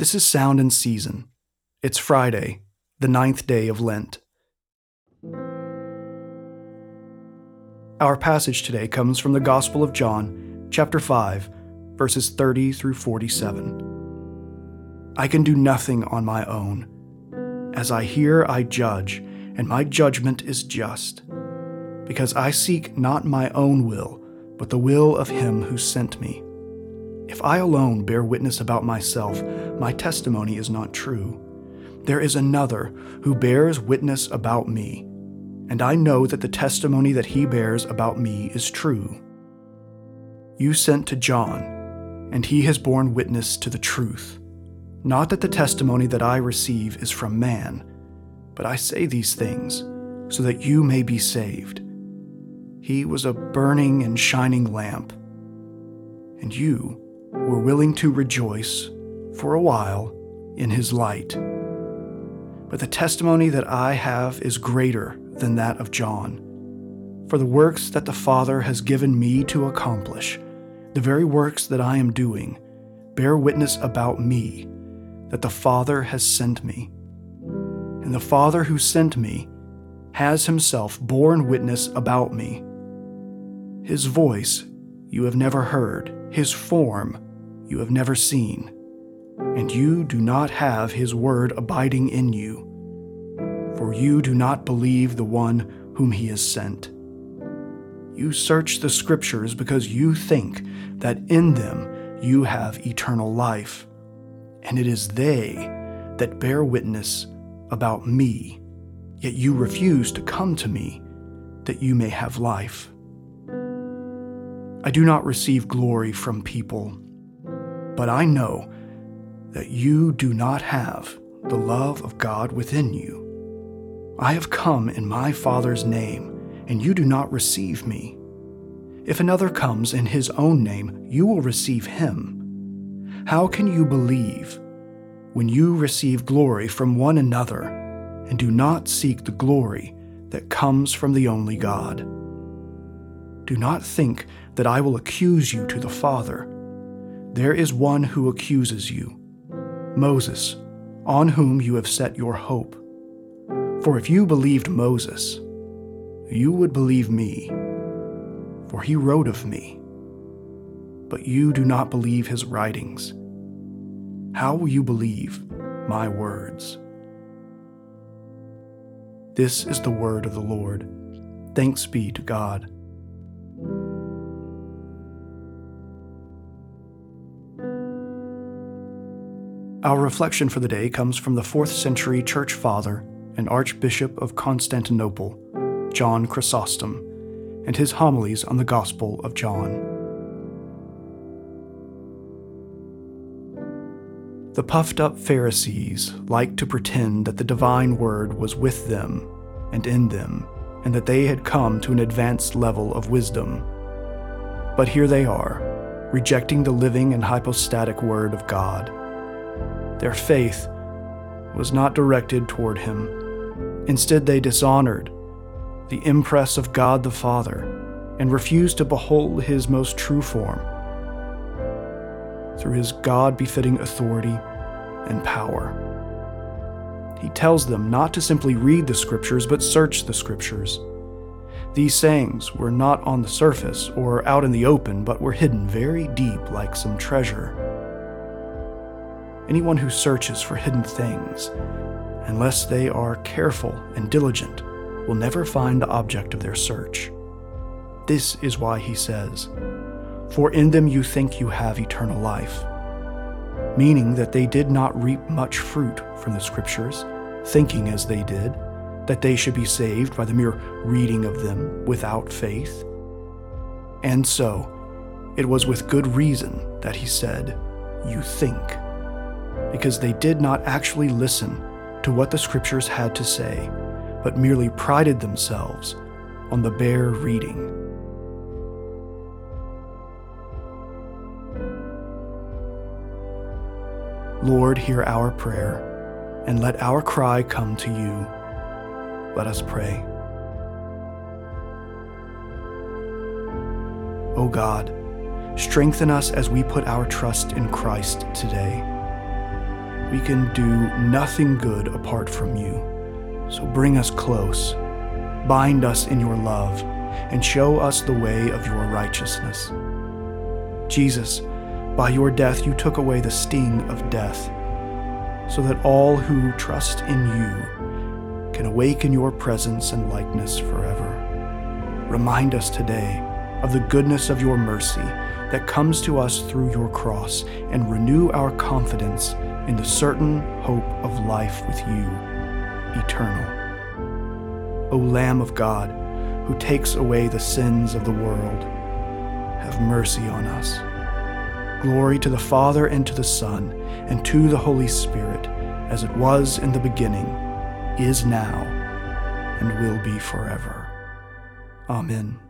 This is Sound and Season. It's Friday, the ninth day of Lent. Our passage today comes from the Gospel of John, chapter 5, verses 30 through 47. I can do nothing on my own. As I hear, I judge, and my judgment is just, because I seek not my own will, but the will of him who sent me. If I alone bear witness about myself, my testimony is not true. There is another who bears witness about me, and I know that the testimony that he bears about me is true. You sent to John, and he has borne witness to the truth. Not that the testimony that I receive is from man, but I say these things so that you may be saved. He was a burning and shining lamp, and you were willing to rejoice for a while in his light. But the testimony that I have is greater than that of John. For the works that the Father has given me to accomplish, the very works that I am doing, bear witness about me that the Father has sent me. And the Father who sent me has himself borne witness about me. His voice you have never heard, his form you have never seen, and you do not have his word abiding in you, for you do not believe the one whom he has sent. You search the scriptures because you think that in them you have eternal life, and it is they that bear witness about me, yet you refuse to come to me that you may have life. I do not receive glory from people, but I know that you do not have the love of God within you. I have come in my Father's name, and you do not receive me. If another comes in his own name, you will receive him. How can you believe when you receive glory from one another and do not seek the glory that comes from the only God? Do not think that I will accuse you to the Father. There is one who accuses you, Moses, on whom you have set your hope. For if you believed Moses, you would believe me, for he wrote of me. But you do not believe his writings. How will you believe my words? This is the word of the Lord. Thanks be to God. Our reflection for the day comes from the 4th century church father and Archbishop of Constantinople, John Chrysostom, and his homilies on the Gospel of John. The puffed up Pharisees liked to pretend that the divine word was with them and in them, and that they had come to an advanced level of wisdom. But here they are, rejecting the living and hypostatic word of God their faith was not directed toward him. Instead, they dishonored the impress of God the Father and refused to behold his most true form through his God befitting authority and power. He tells them not to simply read the scriptures, but search the scriptures. These sayings were not on the surface or out in the open, but were hidden very deep like some treasure. Anyone who searches for hidden things, unless they are careful and diligent, will never find the object of their search. This is why he says, For in them you think you have eternal life, meaning that they did not reap much fruit from the Scriptures, thinking as they did, that they should be saved by the mere reading of them without faith. And so, it was with good reason that he said, You think because they did not actually listen to what the scriptures had to say, but merely prided themselves on the bare reading. Lord, hear our prayer, and let our cry come to you. Let us pray. O God, strengthen us as we put our trust in Christ today We can do nothing good apart from you. So bring us close, bind us in your love, and show us the way of your righteousness. Jesus, by your death you took away the sting of death, so that all who trust in you can awake in your presence and likeness forever. Remind us today of the goodness of your mercy that comes to us through your cross and renew our confidence in the certain hope of life with you, eternal. O Lamb of God, who takes away the sins of the world, have mercy on us. Glory to the Father and to the Son and to the Holy Spirit, as it was in the beginning, is now, and will be forever. Amen.